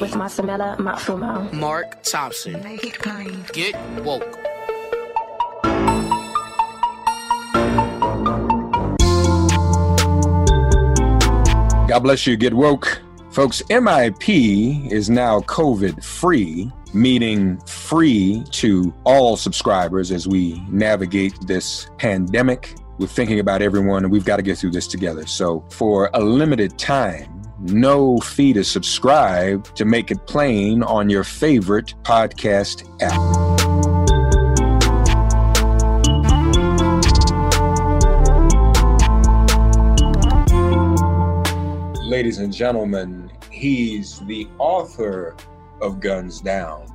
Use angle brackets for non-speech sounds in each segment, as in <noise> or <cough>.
With Masamela Matfumo. Mark Thompson. Make it plain. Get woke. God bless you. Get woke. Folks, MIP is now COVID free, meaning free to all subscribers as we navigate this pandemic. We're thinking about everyone and we've got to get through this together. So, for a limited time, no fee to subscribe to make it plain on your favorite podcast app. Ladies and gentlemen, he's the author of Guns Down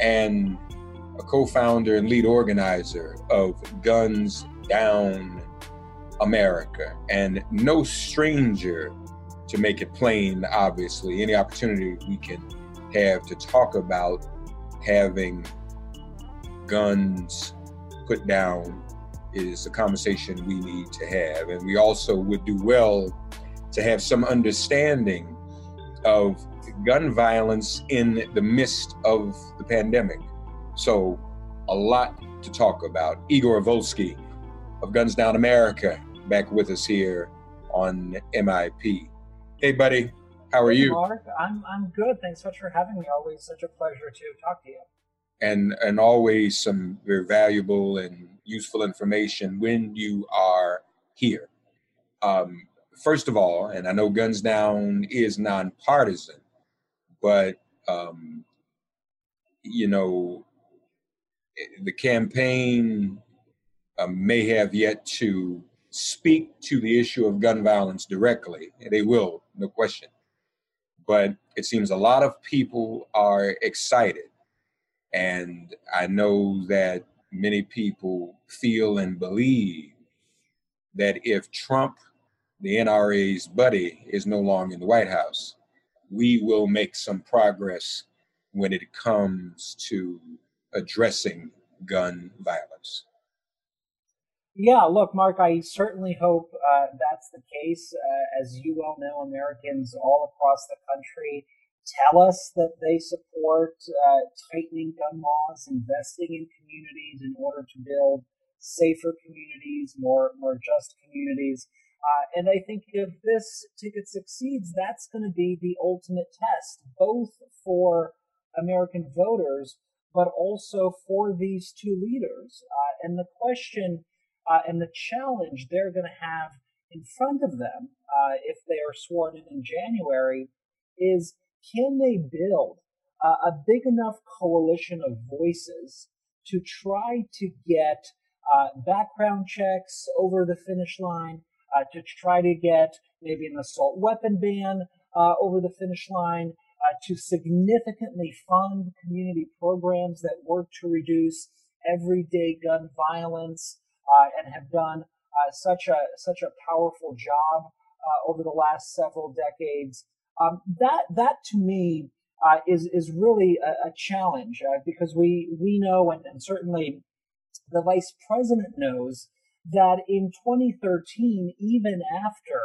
and a co founder and lead organizer of Guns Down America, and no stranger to make it plain, obviously, any opportunity we can have to talk about having guns put down is a conversation we need to have. And we also would do well to have some understanding of gun violence in the midst of the pandemic. So, a lot to talk about. Igor Volsky of Guns Down America back with us here on MIP. Hey, buddy. How are hey, you? Mark, I'm I'm good. Thanks so much for having me. Always such a pleasure to talk to you. And and always some very valuable and useful information when you are here. Um, first of all, and I know Guns Down is nonpartisan, but um, you know the campaign uh, may have yet to speak to the issue of gun violence directly. They will, no question. But it seems a lot of people are excited. And I know that many people feel and believe that if Trump, the NRA's buddy, is no longer in the White House, we will make some progress when it comes to addressing gun violence. Yeah, look, Mark, I certainly hope uh, that's the case. Uh, as you well know, Americans all across the country tell us that they support uh, tightening gun laws, investing in communities in order to build safer communities, more more just communities. Uh, and I think if this ticket succeeds, that's going to be the ultimate test, both for American voters, but also for these two leaders. Uh, and the question uh, and the challenge they're going to have in front of them uh, if they are sworn in in January is can they build uh, a big enough coalition of voices to try to get uh, background checks over the finish line, uh, to try to get maybe an assault weapon ban uh, over the finish line, to significantly fund community programs that work to reduce everyday gun violence and have done uh, such a such a powerful job uh, over the last several decades. Um, that that to me uh, is is really a, a challenge uh, because we we know and, and, certainly the vice president knows that in 2013, even after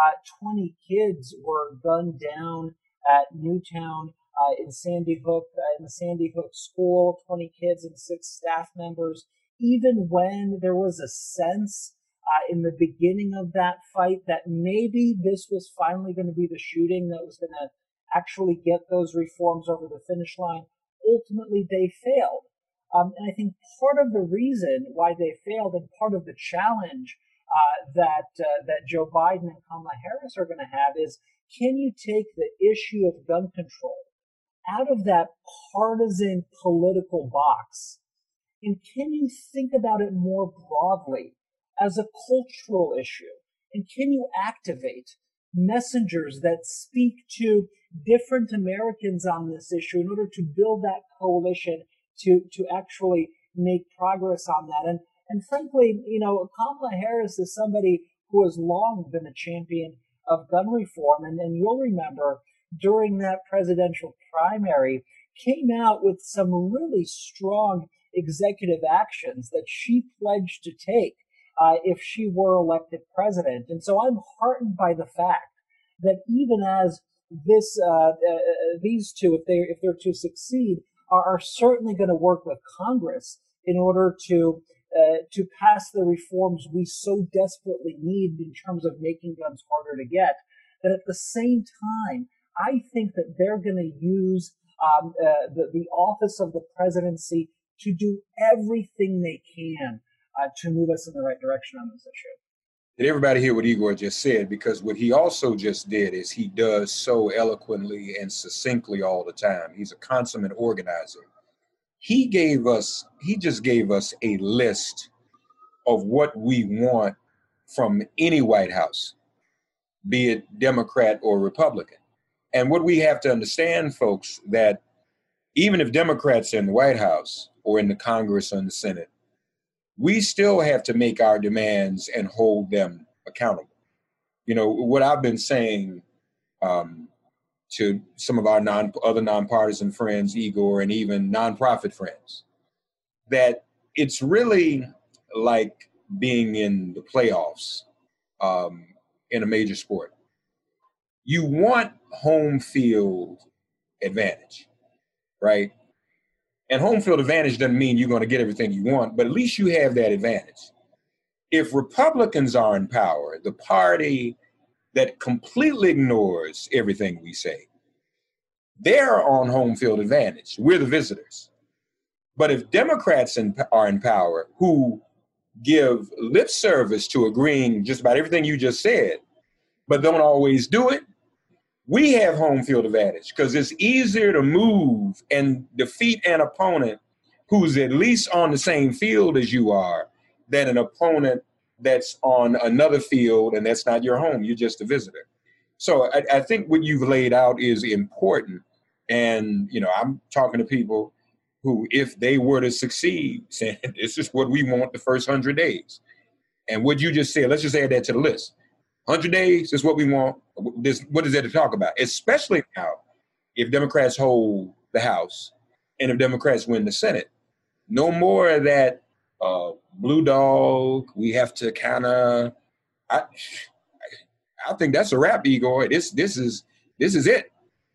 uh, 20 kids were gunned down at Newtown uh, in Sandy Hook, uh, in the Sandy Hook school, 20 kids and six staff members. Even when there was a sense uh, in the beginning of that fight that maybe this was finally going to be the shooting that was going to actually get those reforms over the finish line, ultimately they failed. Um, and I think part of the reason why they failed and part of the challenge uh, that uh, that Joe Biden and Kamala Harris are going to have is can you take the issue of gun control out of that partisan political box and can you think about it more broadly as a cultural issue? And can you activate messengers that speak to different Americans on this issue in order to build that coalition to, to actually make progress on that? And, and frankly, you know, Kamala Harris is somebody who has long been a champion of gun reform. And, and you'll remember during that presidential primary came out with some really strong executive actions that she pledged to take uh, if she were elected president. And so I'm heartened by the fact that even as this uh, uh, these two, if they if they're to succeed, are, are certainly going to work with Congress in order to uh, to pass the reforms we so desperately need in terms of making guns harder to get. That at the same time, I think that they're going to use um, uh, the, the office of the presidency to do everything they can uh, to move us in the right direction on this issue. Did everybody hear what Igor just said? Because what he also just did is he does so eloquently and succinctly all the time. He's a consummate organizer. He gave us, he just gave us a list of what we want from any White House, be it Democrat or Republican. And what we have to understand, folks, that even if Democrats in the White House or in the Congress or in the Senate, we still have to make our demands and hold them accountable. You know, what I've been saying um, to some of our non other nonpartisan friends, Igor, and even nonprofit friends, that it's really like being in the playoffs um, in a major sport. You want home field advantage, right? And home field advantage doesn't mean you're going to get everything you want, but at least you have that advantage. If Republicans are in power, the party that completely ignores everything we say, they're on home field advantage. We're the visitors. But if Democrats in, are in power who give lip service to agreeing just about everything you just said, but don't always do it, we have home field advantage because it's easier to move and defeat an opponent who's at least on the same field as you are than an opponent that's on another field and that's not your home. You're just a visitor. So I, I think what you've laid out is important. And, you know, I'm talking to people who, if they were to succeed, <laughs> saying this is what we want the first hundred days. And what you just said, let's just add that to the list. 100 days is what we want. This, what is there to talk about? Especially now, if Democrats hold the House and if Democrats win the Senate. No more of that uh, blue dog. We have to kind of. I, I think that's a wrap, Igor. This this is this is it.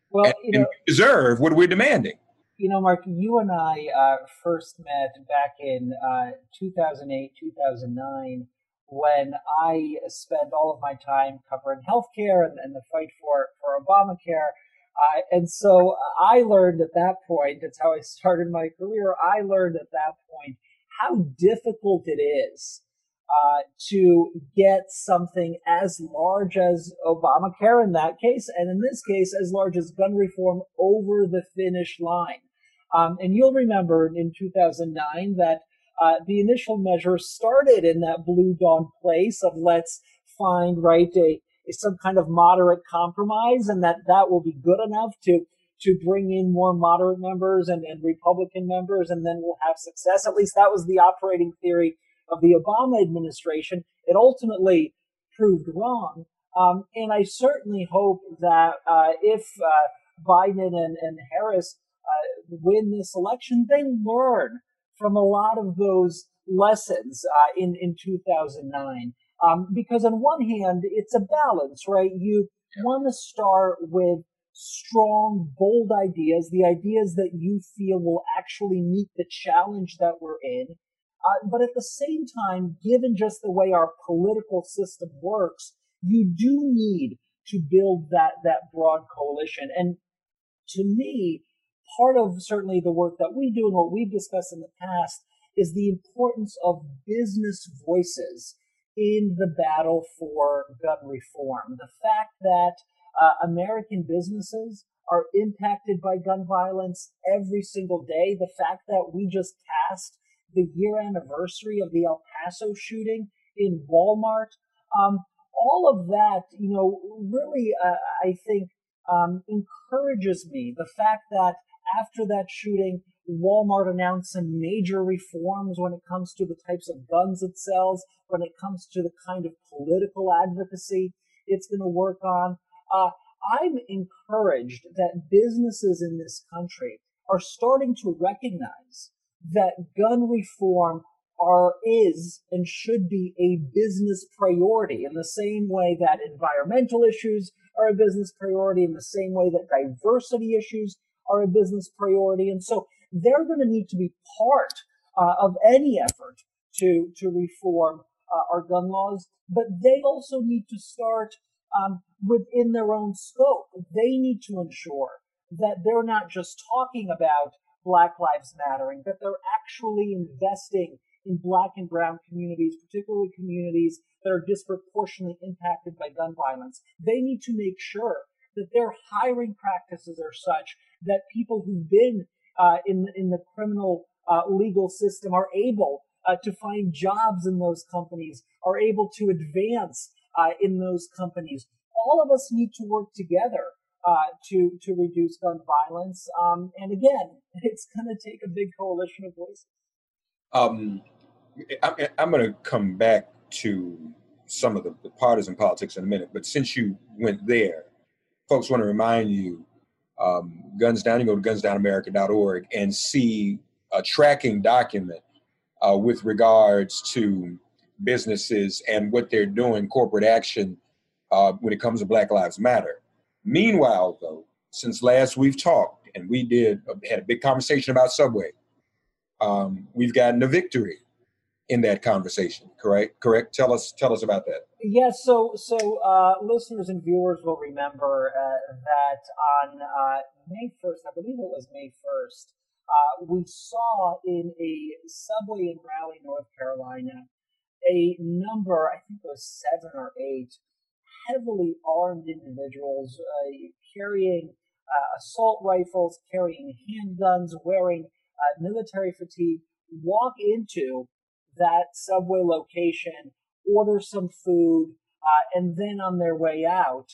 Well, and, you know, we deserve what we're demanding. You know, Mark, you and I uh, first met back in uh, 2008, 2009 when I spend all of my time covering healthcare and, and the fight for, for Obamacare. And so I learned at that point, that's how I started my career. I learned at that point how difficult it is uh, to get something as large as Obamacare in that case, and in this case, as large as gun reform over the finish line. Um, and you'll remember in 2009 that uh, the initial measures started in that blue dog place of let's find right a, a, some kind of moderate compromise and that that will be good enough to to bring in more moderate members and, and Republican members and then we'll have success. At least that was the operating theory of the Obama administration. It ultimately proved wrong. Um, and I certainly hope that uh, if uh, Biden and, and Harris uh, win this election, they learn from a lot of those lessons uh, in in 2009. Um, because on one hand, it's a balance, right? You yeah. want to start with strong, bold ideas, the ideas that you feel will actually meet the challenge that we're in. Uh, but at the same time, given just the way our political system works, you do need to build that, that broad coalition. And to me, part of certainly the work that we do and what we've discussed in the past is the importance of business voices in the battle for gun reform. The fact that uh, American businesses are impacted by gun violence every single day. The fact that we just passed the year anniversary of the El Paso shooting in Walmart, um, all of that, you know, really, uh, I think, um, encourages me. The fact that after that shooting, Walmart announced some major reforms when it comes to the types of guns it sells, when it comes to the kind of political advocacy it's going to work on. Uh, I'm encouraged that businesses in this country are starting to recognize that gun reform are is and should be a business priority in the same way that environmental issues are a business priority in the same way that diversity issues are a business priority and so they're going to need to be part uh, of any effort to to reform uh, our gun laws but they also need to start um, within their own scope. They need to ensure that they're not just talking about Black Lives Mattering, that they're actually investing in Black and Brown communities, particularly communities that are disproportionately impacted by gun violence. They need to make sure that their hiring practices are such that people who've been uh, in in the criminal uh, legal system are able uh, to find jobs in those companies, are able to advance uh, in those companies. All of us need to work together uh, to to reduce gun violence. Um, and again, <laughs> it's going to take a big coalition of voices. Um, I, I'm going to come back to some of the, the, partisan politics in a minute, but since you went there, folks want to remind you um, Guns Down, you go to gunsdownamerica.org and see a tracking document uh, with regards to businesses and what they're doing, corporate action, uh, when it comes to Black Lives Matter. Meanwhile, though, since last we've talked and we did uh, had a big conversation about Subway, um, we've gotten a victory in that conversation. Correct? Correct. Tell us. Tell us about that. Yes. so, so uh, listeners and viewers will remember uh, that on uh, May first, I believe it was May first, uh, we saw in a subway in Raleigh, North Carolina, a number, I think it was seven or eight, heavily armed individuals uh, carrying uh, assault rifles, carrying handguns, wearing military fatigue, walk into that subway location, order some food, uh, and then on their way out,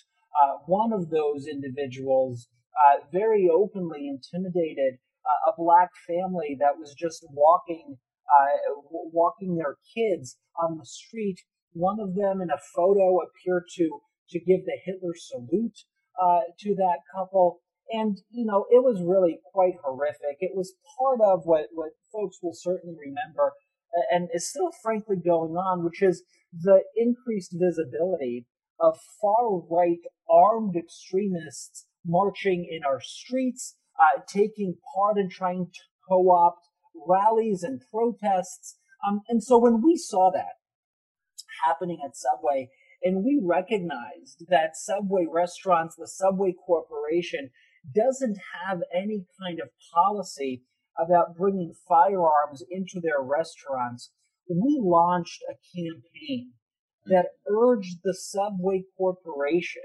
uh, one of those individuals uh, very openly intimidated a black family that was just walking uh, walking their kids on the street. One of them in a photo appeared to to give the Hitler salute uh, to that couple. And, you know, it was really quite horrific. It was part of what, what folks will certainly remember and is still frankly going on, which is the increased visibility of far right armed extremists marching in our streets, uh, taking part in trying to co opt rallies and protests. Um, and so when we saw that happening at Subway, and we recognized that Subway restaurants, the Subway Corporation, doesn't have any kind of policy about bringing firearms into their restaurants, we launched a campaign that urged the Subway Corporation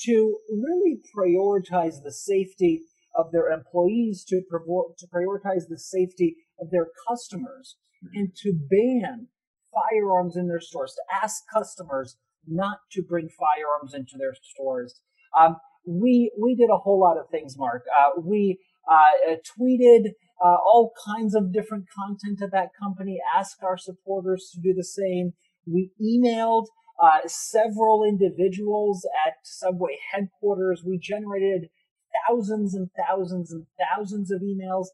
to really prioritize the safety of their employees, to, to prioritize the safety of their customers, mm-hmm. and to ban firearms in their stores, to ask customers not to bring firearms into their stores. Um, we we did a whole lot of things, Mark. Uh, we uh, tweeted uh, all kinds of different content to that company, asked our supporters to do the same. We emailed uh, several individuals at Subway headquarters. We generated thousands and thousands and thousands of emails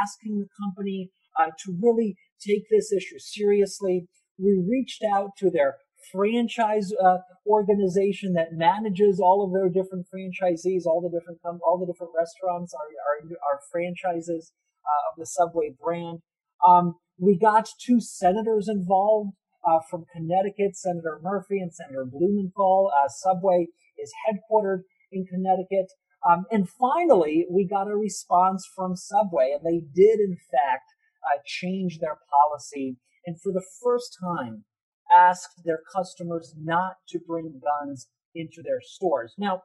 asking the company uh, to really take this issue seriously. We reached out to their franchise uh, organization that manages all of their different franchisees, all the different all the different restaurants are are, are franchises uh, of the Subway brand. Um, we got two senators involved uh, from Connecticut, Senator Murphy and Senator Blumenthal. Uh, Subway is headquartered in Connecticut. Um, and finally, we got a response from Subway, and they did, in fact, uh, change their policy and for the first time asked their customers not to bring guns into their stores. Now,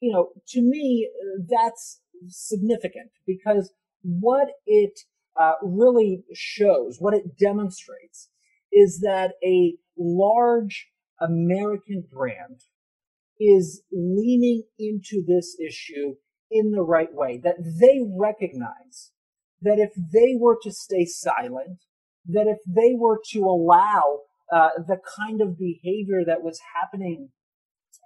you know, to me, that's significant because what it uh, really shows, what it demonstrates, is that a large American brand is leaning into this issue in the right way, that they recognize that if they were to stay silent, that if they were to allow uh, the kind of behavior that was happening,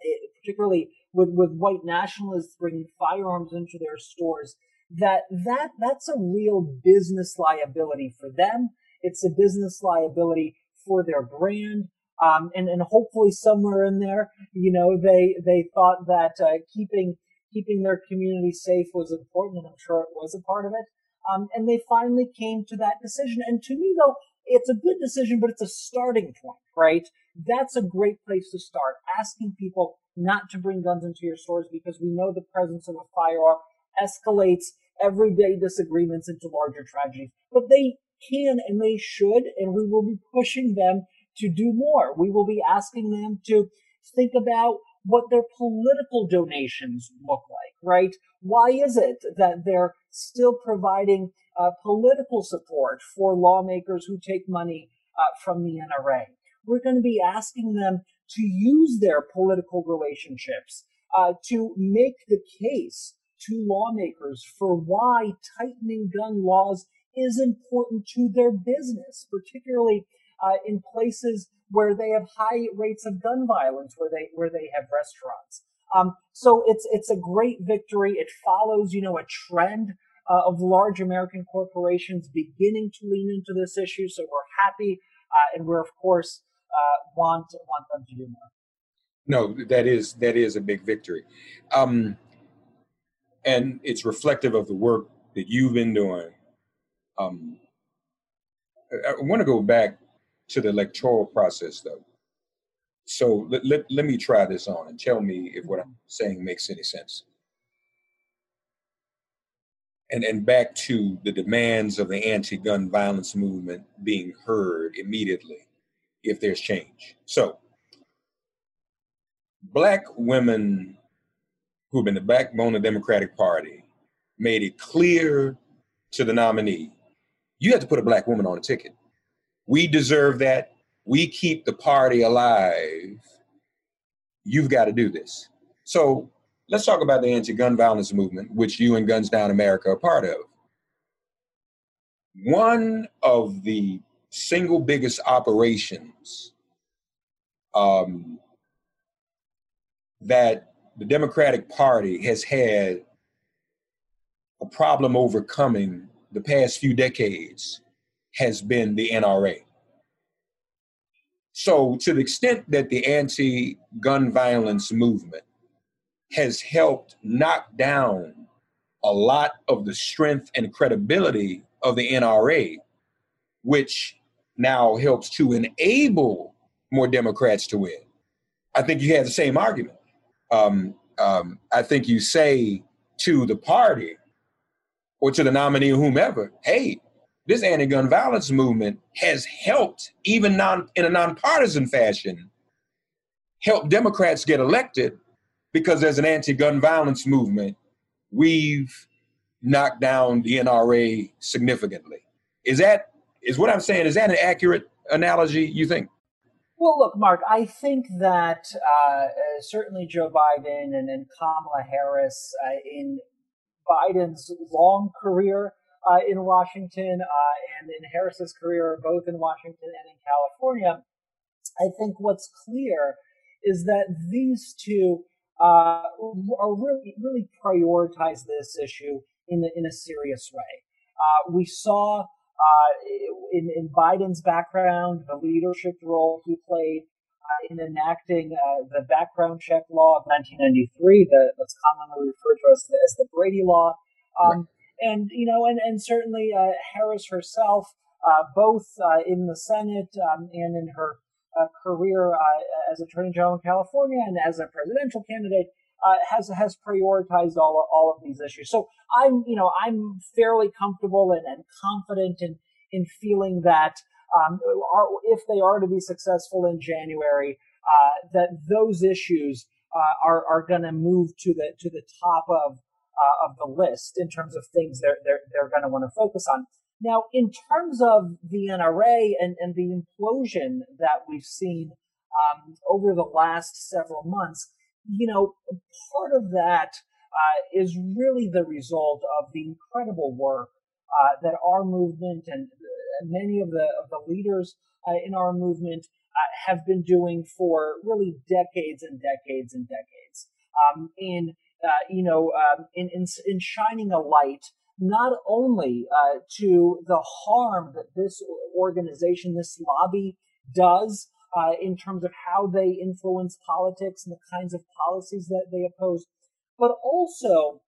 eh, particularly with, with white nationalists bringing firearms into their stores, that, that that's a real business liability for them. It's a business liability for their brand. Um, and, and hopefully somewhere in there, you know, they, they thought that, uh, keeping, keeping their community safe was important. And I'm sure it was a part of it. Um, and they finally came to that decision. And to me, though, it's a good decision, but it's a starting point, right? That's a great place to start. Asking people not to bring guns into your stores because we know the presence of a firearm escalates everyday disagreements into larger tragedies. But they can and they should, and we will be pushing them to do more. We will be asking them to think about what their political donations look like, right? Why is it that they're still providing uh, political support for lawmakers who take money uh, from the NRA? We're going to be asking them to use their political relationships uh, to make the case to lawmakers for why tightening gun laws is important to their business, particularly uh, in places where they have high rates of gun violence, where they where they have restaurants. Um, so it's it's a great victory. It follows, you know, a trend uh, of large American corporations beginning to lean into this issue. So we're happy, uh, and we're of course uh, want want them to do more. No, that is that is a big victory, um, and it's reflective of the work that you've been doing. Um, I, I want to go back to the electoral process, though. So let, let, let me try this on and tell me if what I'm saying makes any sense. And, and back to the demands of the anti gun violence movement being heard immediately if there's change. So, black women who've been the backbone of the Democratic Party made it clear to the nominee you have to put a black woman on a ticket. We deserve that. We keep the party alive. You've got to do this. So let's talk about the anti gun violence movement, which you and Guns Down America are part of. One of the single biggest operations um, that the Democratic Party has had a problem overcoming the past few decades has been the NRA. So, to the extent that the anti gun violence movement has helped knock down a lot of the strength and credibility of the NRA, which now helps to enable more Democrats to win. I think you have the same argument. Um, um, I think you say to the party or to the nominee, or whomever, hey, this anti-gun violence movement has helped, even non in a nonpartisan fashion, help Democrats get elected because there's an anti-gun violence movement. We've knocked down the NRA significantly. Is that is what I'm saying? Is that an accurate analogy? You think? Well, look, Mark, I think that uh, uh, certainly Joe Biden and, Kamala Harris uh, in Biden's long career uh, in Washington uh, and in Harris's career, both in Washington and in California, I think what's clear is that these two uh, are really, really prioritize this issue in, a, in a serious way. We saw in, in Biden's background, the leadership role he played uh, in enacting uh, the background check law of 1993, the, that's commonly referred to as the, as the Brady Law. Um, right. And, you know, and, and certainly uh, Harris herself, uh, both uh, in the Senate um, and in her career as Attorney General in California and as a presidential candidate, uh, has has prioritized all of, all of these issues. So I'm you know I'm fairly comfortable and, and confident in in feeling that um, are, if they are to be successful in January, uh, that those issues uh, are are going to move to the to the top of uh, of the list in terms of things they're they're, they're going to want to focus on. Now, in terms of the NRA and, and the implosion that we've seen um, over the last several months, you know, part of that uh, is really the result of the incredible work uh, that our movement and many of the of the leaders uh, in our movement uh, have been doing for really decades and decades and decades. Um, in uh, you know, um, in, in in shining a light not only uh, to the harm that this organization, this lobby, does uh, in terms of how they influence politics and the kinds of policies that they oppose, but also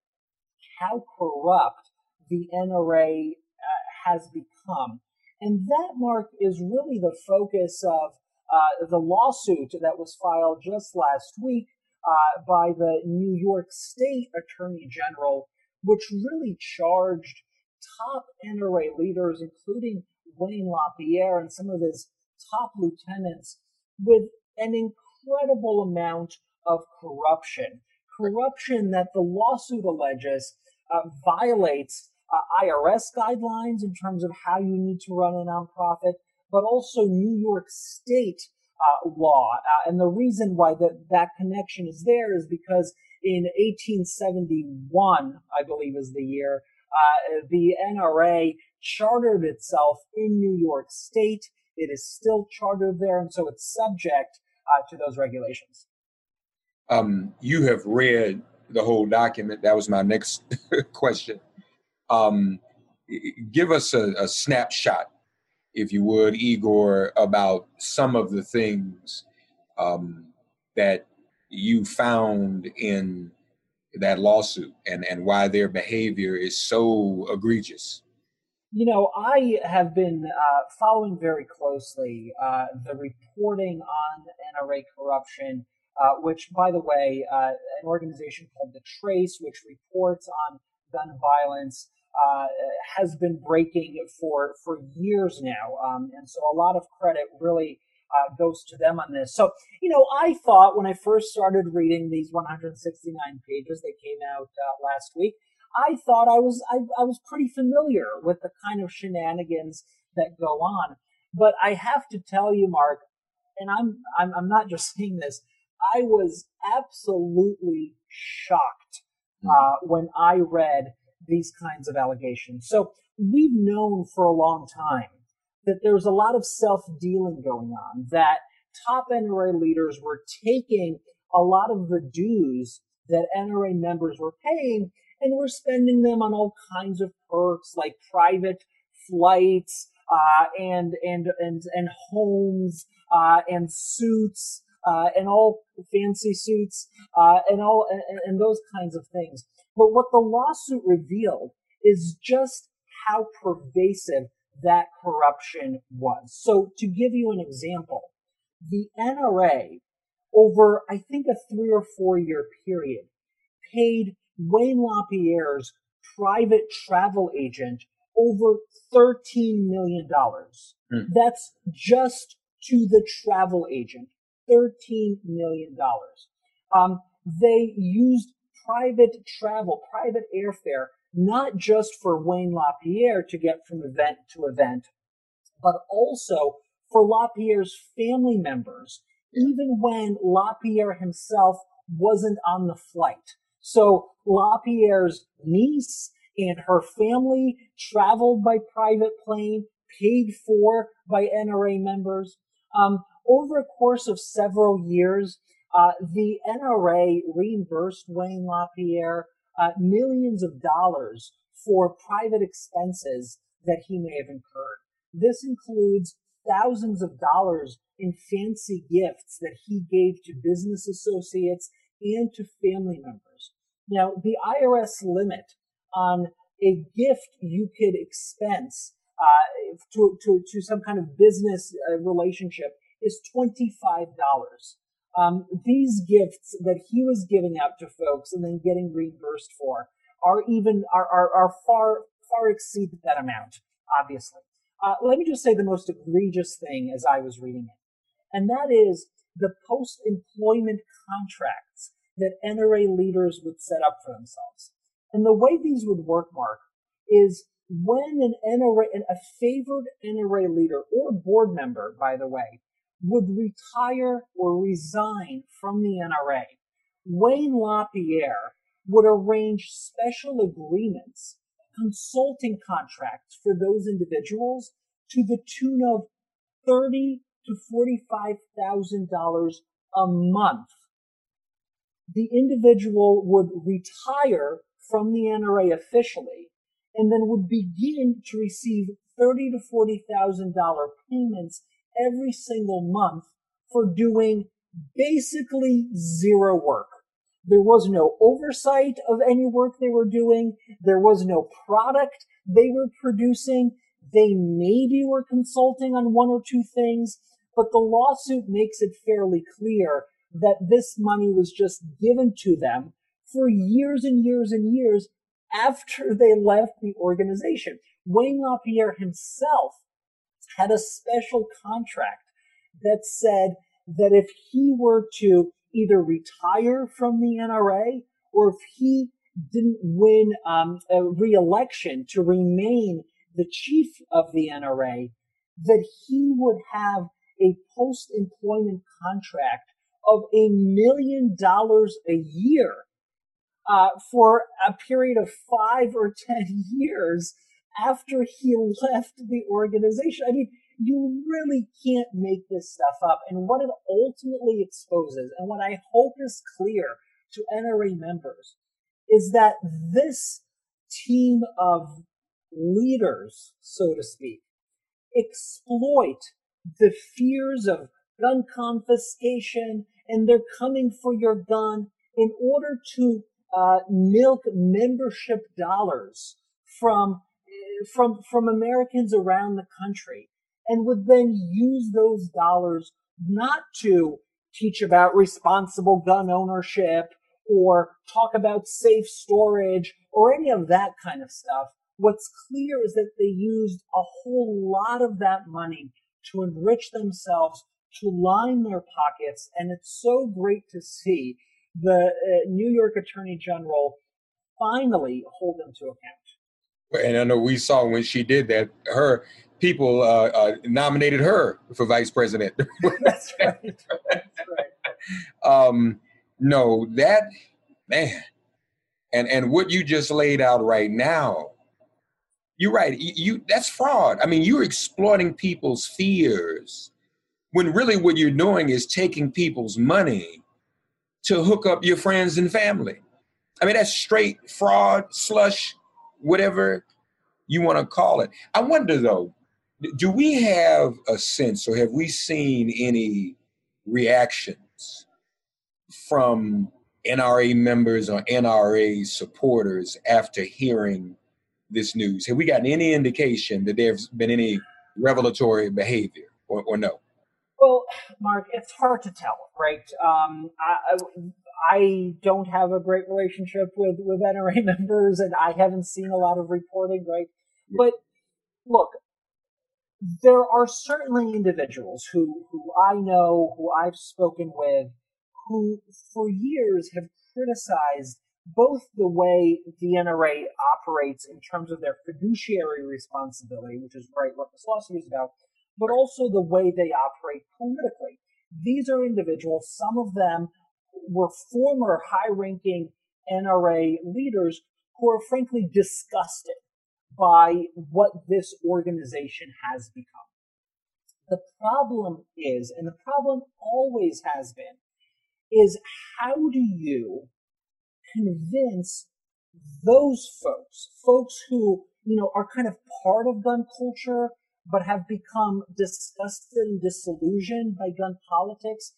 how corrupt the NRA uh, has become. And that, Mark, is really the focus of uh, the lawsuit that was filed just last week uh, by the New York State Attorney General, which really charged top NRA leaders, including Wayne LaPierre and some of his top lieutenants with an incredible amount of corruption. Corruption that the lawsuit alleges uh, violates uh, IRS guidelines in terms of how you need to run a nonprofit, but also New York State uh, law. Uh, and the reason why that, that connection is there is because in 1871, I believe is the year, uh, the NRA chartered itself in New York State it is still chartered there, and so it's subject uh, to those regulations. Um, you have read the whole document. That was my next <laughs> question. Um, give us a, a, snapshot, if you would, Igor, about some of the things um, that you found in that lawsuit and, and why their behavior is so egregious. You know, I have been uh, following very closely uh, the reporting on NRA corruption, uh, which, by the way, uh, an organization called The Trace, which reports on gun violence, uh, has been breaking for for years now, um, and so a lot of credit really uh, goes to them on this. So, you know, I thought when I first started reading these 169 pages that came out last week I thought I was I, I was pretty familiar with the kind of shenanigans that go on. But I have to tell you, Mark, and I'm I'm, I'm not just saying this. I was absolutely shocked hmm. uh, when I read these kinds of allegations. So we've known for a long time that there was a lot of self dealing going on. That top NRA leaders were taking a lot of the dues that NRA members were paying and we're spending them on all kinds of perks like private flights uh, and and and and homes uh, and suits uh, and all fancy suits uh, and all and, and those kinds of things. But what the lawsuit revealed is just how pervasive that corruption was. So to give you an example, the NRA over I think a three or four year period paid Wayne LaPierre's private travel agent over $13 million. Mm. That's just to the travel agent. $13 million. Um, they used private travel, private airfare, not just for Wayne LaPierre to get from event to event, but also for LaPierre's family members, even when LaPierre himself wasn't on the flight. So LaPierre's niece and her family traveled by private plane, paid for by NRA members. Um, over a course of several years, uh, the NRA reimbursed Wayne LaPierre uh, millions of dollars for private expenses that he may have incurred. This includes thousands of dollars in fancy gifts that he gave to business associates and to family members. Now, the IRS limit on a gift you could expense uh, to, to, to some kind of business uh, relationship is $25. Um, these gifts that he was giving out to folks and then getting reimbursed for are even are, are, are far far exceed that amount obviously uh, let me just say the most egregious thing as i was reading it and that is the post-employment contracts that nra leaders would set up for themselves. And the way these would work mark is when an nra a favored nra leader or board member by the way would retire or resign from the NRA, Wayne LaPierre would arrange special agreements, consulting contracts for those individuals to the tune of thirty to forty-five thousand dollars a month. The individual would retire from the NRA officially and then would begin to receive thirty to forty thousand dollar payments every single month for doing basically zero work. There was no oversight of any work they were doing. There was no product they were producing. They maybe were consulting on one or two things, but the lawsuit makes it fairly clear that this money was just given to them for years and years and years after they left the organization. Wayne LaPierre himself had a special contract that said that if he were to either retire from the NRA or if he didn't win um, a re-election to remain the chief of the NRA, that he would have a post-employment contract of a million dollars a year uh, for a period of five or ten years after he left the organization. I mean, you really can't make this stuff up. And what it ultimately exposes, and what I hope is clear to NRA members, is that this team of leaders, so to speak, exploit the fears of gun confiscation and they're coming for your gun in order to uh, milk membership dollars from from from Americans around the country and would then use those dollars not to teach about responsible gun ownership or talk about safe storage or any of that kind of stuff. What's clear is that they used a whole lot of that money to enrich themselves, to line their pockets. And it's so great to see the uh, New York Attorney General finally hold them to account and I know we saw when she did that, her people uh, uh, nominated her for vice president. <laughs> That's right. That's right. <laughs> Um, no, that man, and and what you just laid out right now, you're right. You, you that's fraud. I mean, you're exploiting people's fears when really what you're doing is taking people's money to hook up your friends and family. I mean, that's straight fraud, slush, whatever you want to call it. I wonder though, do we have a sense or have we seen any reactions from NRA members or NRA supporters after hearing this news? Have we gotten any indication that there's been any revelatory behavior or, or no? Well, Mark, it's hard to tell, right? Um, I, I don't have a great relationship with, with NRA <laughs> members and I haven't seen a lot of reporting, right? But look, there are certainly individuals who, who I know, who I've spoken with, who for years have criticized both the way the NRA operates in terms of their fiduciary responsibility, which is right what this lawsuit is about, but also the way they operate politically. These are individuals, some of them were former high ranking NRA leaders who are frankly disgusted by what this organization has become. The problem is, and the problem always has been, is how do you convince those folks, folks who, you know, are kind of part of gun culture, but have become disgusted and disillusioned by gun politics,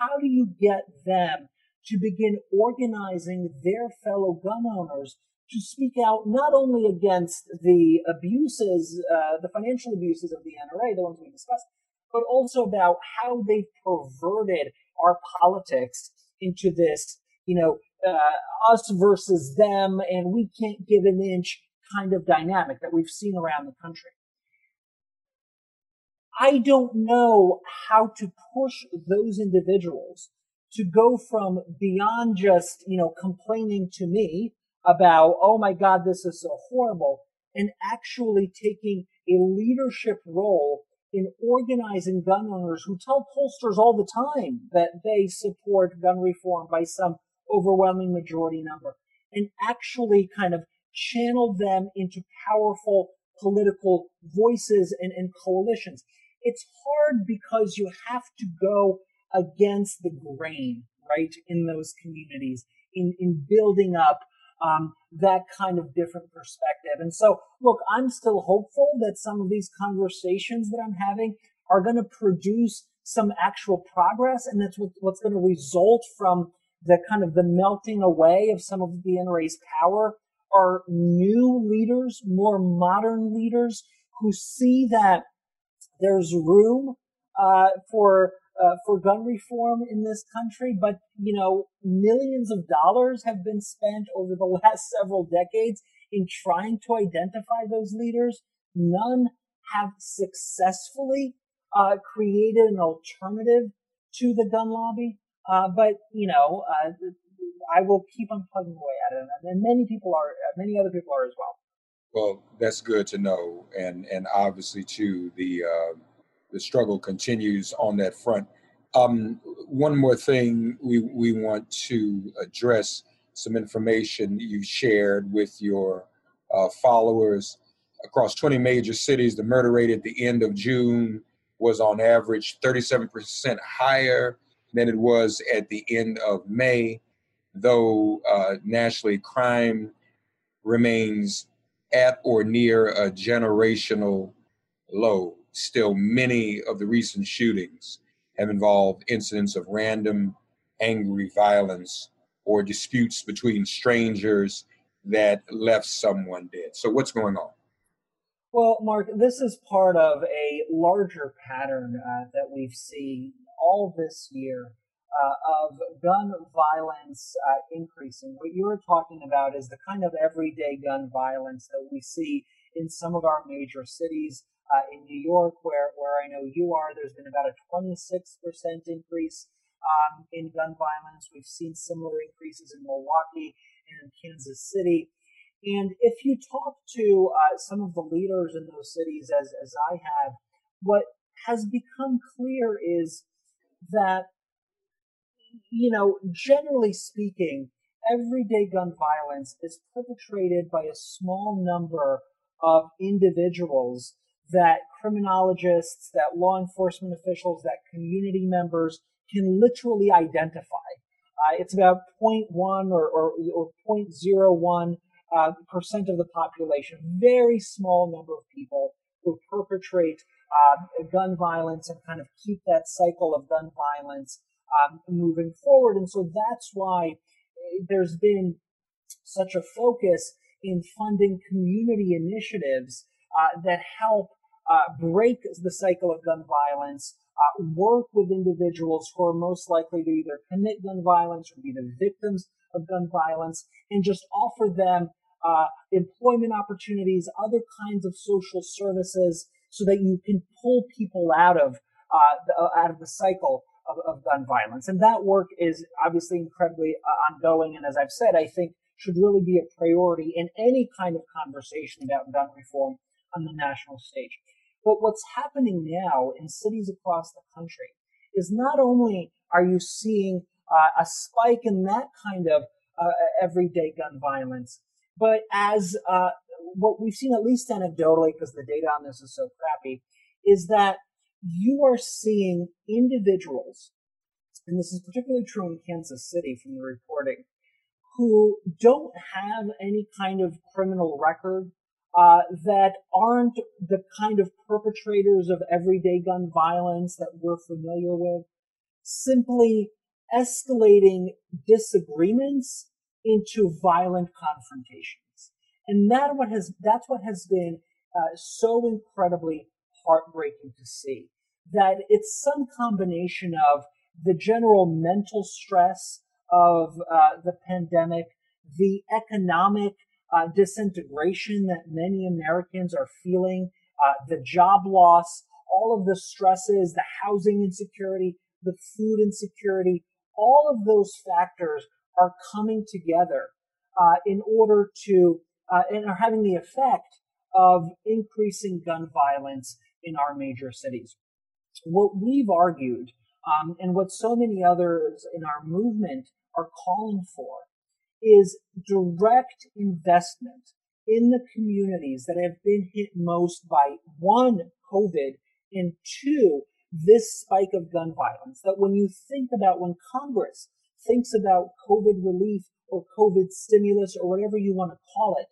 how do you get them to begin organizing their fellow gun owners to speak out not only against the abuses, uh, the financial abuses of the NRA, the ones we discussed, but also about how they've perverted our politics into this, you know, uh, us versus them, and we can't give an inch kind of dynamic that we've seen around the country. I don't know how to push those individuals to go from beyond just, you know, complaining to me about, oh my God, this is so horrible, and actually taking a leadership role in organizing gun owners who tell pollsters all the time that they support gun reform by some overwhelming majority number and actually kind of channel them into powerful political voices and, and coalitions. It's hard because you have to go against the grain, right, in those communities, in, in building up um, that kind of different perspective. And so, look, I'm still hopeful that some of these conversations that I'm having are going to produce some actual progress, and that's what, what's going to result from the kind of the melting away of some of the NRA's power are new leaders, more modern leaders who see that there's room uh, for uh, for gun reform in this country, but you know, millions of dollars have been spent over the <laughs> last several decades in trying to identify those leaders. None have successfully uh, created an alternative to the gun lobby. Uh, but you know, uh, I will keep on plugging away at it, and many people are, many other people are as well. Well, that's good to know, and and obviously too the uh, the struggle continues on that front. Um, one more thing we, we want to address some information you shared with your uh, followers across 20 major cities. The murder rate at the end of June was on average 37% higher than it was at the end of May, though uh, nationally crime remains at or near a generational low still many of the recent shootings have involved incidents of random angry violence or disputes between strangers that left someone dead. So, what's going on? Well, Mark, this is part of a larger pattern uh, that we've seen all this year uh, of gun violence uh, increasing. What you were talking about is the kind of everyday gun violence that we see in some of our major cities. Uh, in New York, where, where I know you are, there's been about a 26% increase um, in gun violence. We've seen similar increases in Milwaukee and in Kansas City. And if you talk to uh, some of the leaders in those cities, as, as I have, what has become clear is that, you know, generally speaking, everyday gun violence is perpetrated by a small number of individuals that criminologists, that law enforcement officials, that community members can literally identify. Uh, it's about 0.1 or, or, or 0.01 uh, percent of the population, very small number of people who perpetrate uh, gun violence and kind of keep that cycle of gun violence um, moving forward. And so that's why eh, there's been such a focus in funding community initiatives uh, that help uh, break the cycle of gun violence, uh, work with individuals who are most likely to either commit gun violence or be the victims of gun violence, and just offer them uh, employment opportunities, other kinds of social services, so that you can pull people out of uh, the, uh, out of the cycle of, of, gun violence. And that work is obviously incredibly uh, ongoing. And as I've said, I think should really be a priority in any kind of conversation about gun reform on the national stage. But what's happening now in cities across the country is not only are you seeing uh, a spike in that kind of uh, everyday gun violence, but as uh, what we've seen, at least anecdotally, because the data on this is so crappy, is that you are seeing individuals, and this is particularly true in Kansas City from the reporting, who don't have any kind of criminal record uh, that aren't the kind of perpetrators of everyday gun violence that we're familiar with, simply escalating disagreements into violent confrontations. And that what has, that's what has been uh, so incredibly heartbreaking to see. That it's some combination of the general mental stress of uh, the pandemic, the economic uh, disintegration that many Americans are feeling, uh, the job loss, all of the stresses, the housing insecurity, the food insecurity, all of those factors are coming together uh, in order to uh, and are having the effect of increasing gun violence in our major cities. What we've argued, um, and what so many others in our movement are calling for, is direct investment in the communities that have been hit most by one, COVID, and two, this spike of gun violence. That when you think about when Congress thinks about COVID relief or COVID stimulus or whatever you want to call it,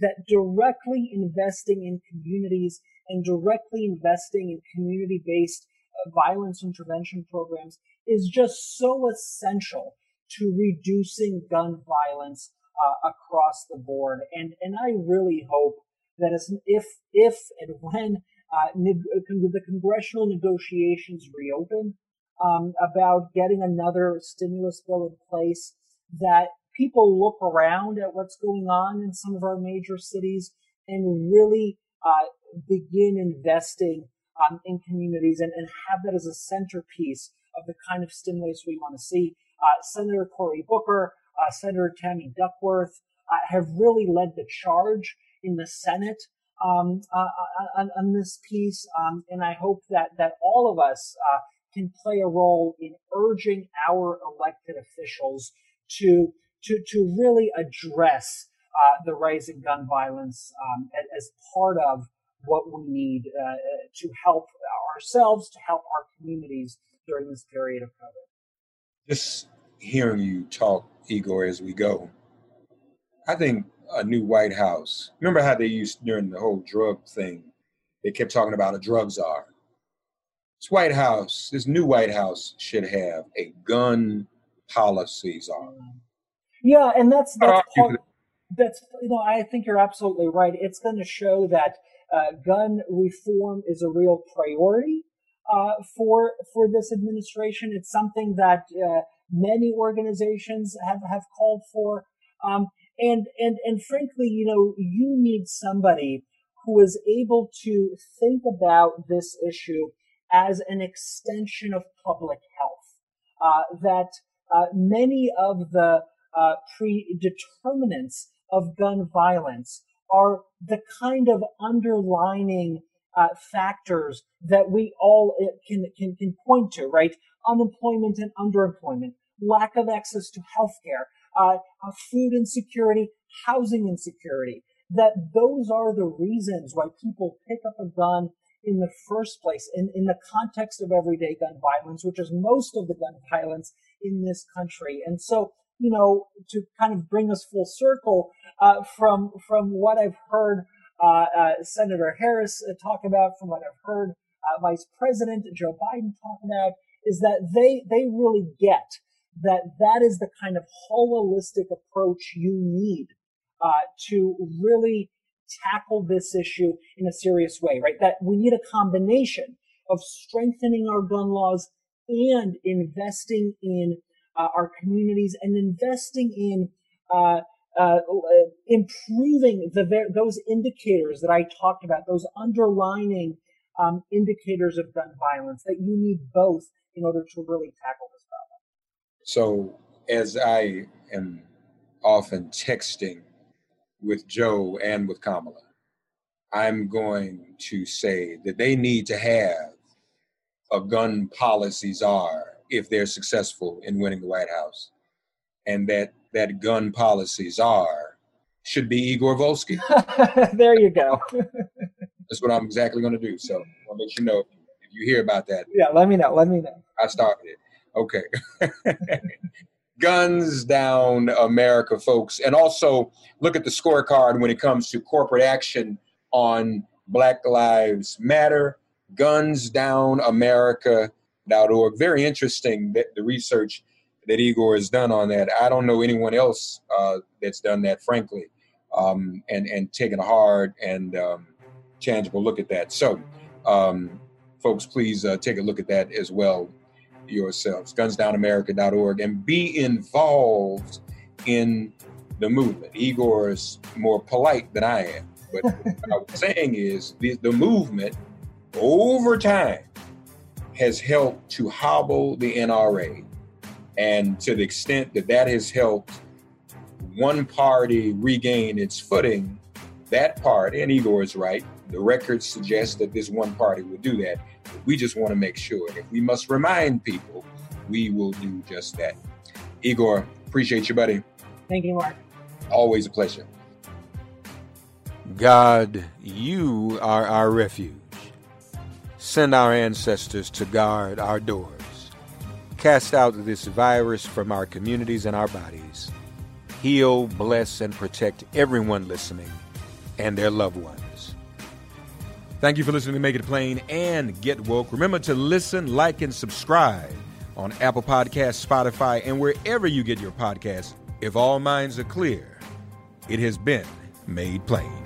that directly investing in communities and directly investing in community based uh, violence intervention programs is just so essential to reducing gun violence uh, across the board. And, and I really hope that as, if, if and when uh, the congressional negotiations reopen um, about getting another stimulus bill in place, that people look around at what's going on in some of our major cities and really uh, begin investing um, in communities and, and have that as a centerpiece of the kind of stimulus we want to see. Uh, Senator Cory Booker, uh, Senator Tammy Duckworth uh, have really led the charge in the Senate um, uh, uh, on, on, this piece, um, and I hope that that all of us can play a role in urging our elected officials to to to really address the rising gun violence um, as part of what we need uh, to help ourselves, to help our communities during this period of COVID. Just hearing you talk, Igor, as we go, I think a new White House. Remember how they used during the whole drug thing? They kept talking about a drug czar. This White House, this new White House, should have a gun policy czar. Yeah, and that's that's part, that's you know I think you're absolutely right. It's going to show that uh, gun reform is a real priority uh, for for this administration. It's something that uh, many organizations have have called for. Um, and and and frankly, you know, you need somebody who is able to think about this issue as an extension of public health. Uh, that uh, many of the uh, predeterminants of gun violence are the kind of underlining uh, factors that we all uh, can, can, can point to, right? Unemployment and underemployment, lack of access to healthcare, uh, uh, food insecurity, housing insecurity. That those are the reasons why people pick up a gun in the first place, in, in the context of everyday gun violence, which is most of the gun violence in this country. And so you know, to kind of bring us full circle uh, from from what I've heard uh, uh, Senator Harris uh, talk about, from what I've heard uh, Vice President Joe Biden talk about, is that they they really get that that is the kind of holistic approach you need uh, to really tackle this issue in a serious way, right? That we need a combination of strengthening our gun laws and investing in uh, our communities and investing in uh, uh, improving the those indicators that I talked about, those underlining um, indicators of gun violence. That you need both in order to really tackle this problem. So, as I am often texting with Joe and with Kamala, I'm going to say that they need to have a gun policy czar if they're successful in winning the White House, and that that gun policy czar should be Igor Volsky. <laughs> there you go. <laughs> That's what I'm exactly going to do. So I'll let you know if you hear about that. Yeah, let me know. Let me know. I started it. Okay. <laughs> Guns Down America, folks. And also look at the scorecard when it comes to corporate action on Black Lives Matter, gunsdownamerica.org. Very interesting that the research that Igor has done on that. I don't know anyone else uh, that's done that, frankly, um, and, and taken a hard and um, tangible look at that. So, um, folks, please uh, take a look at that as well yourselves. Gunsdownamerica.org and be involved in the movement. Igor is more polite than I am. But <laughs> what I was saying is the, the movement over time has helped to hobble the NRA. And to the extent that that has helped one party regain its footing, that party, and Igor is right, the records suggest that this one party will do that. We just want to make sure. If we must remind people, we will do just that. Igor, appreciate you, buddy. Thank you, Mark. Always a pleasure. God, you are our refuge. Send our ancestors to guard our doors. Cast out this virus from our communities and our bodies. Heal, bless, and protect everyone listening and their loved ones. Thank you for listening to Make It Plain and Get Woke. Remember to listen, like, and subscribe on Apple Podcasts, Spotify, and wherever you get your podcasts. If all minds are clear, it has been made plain.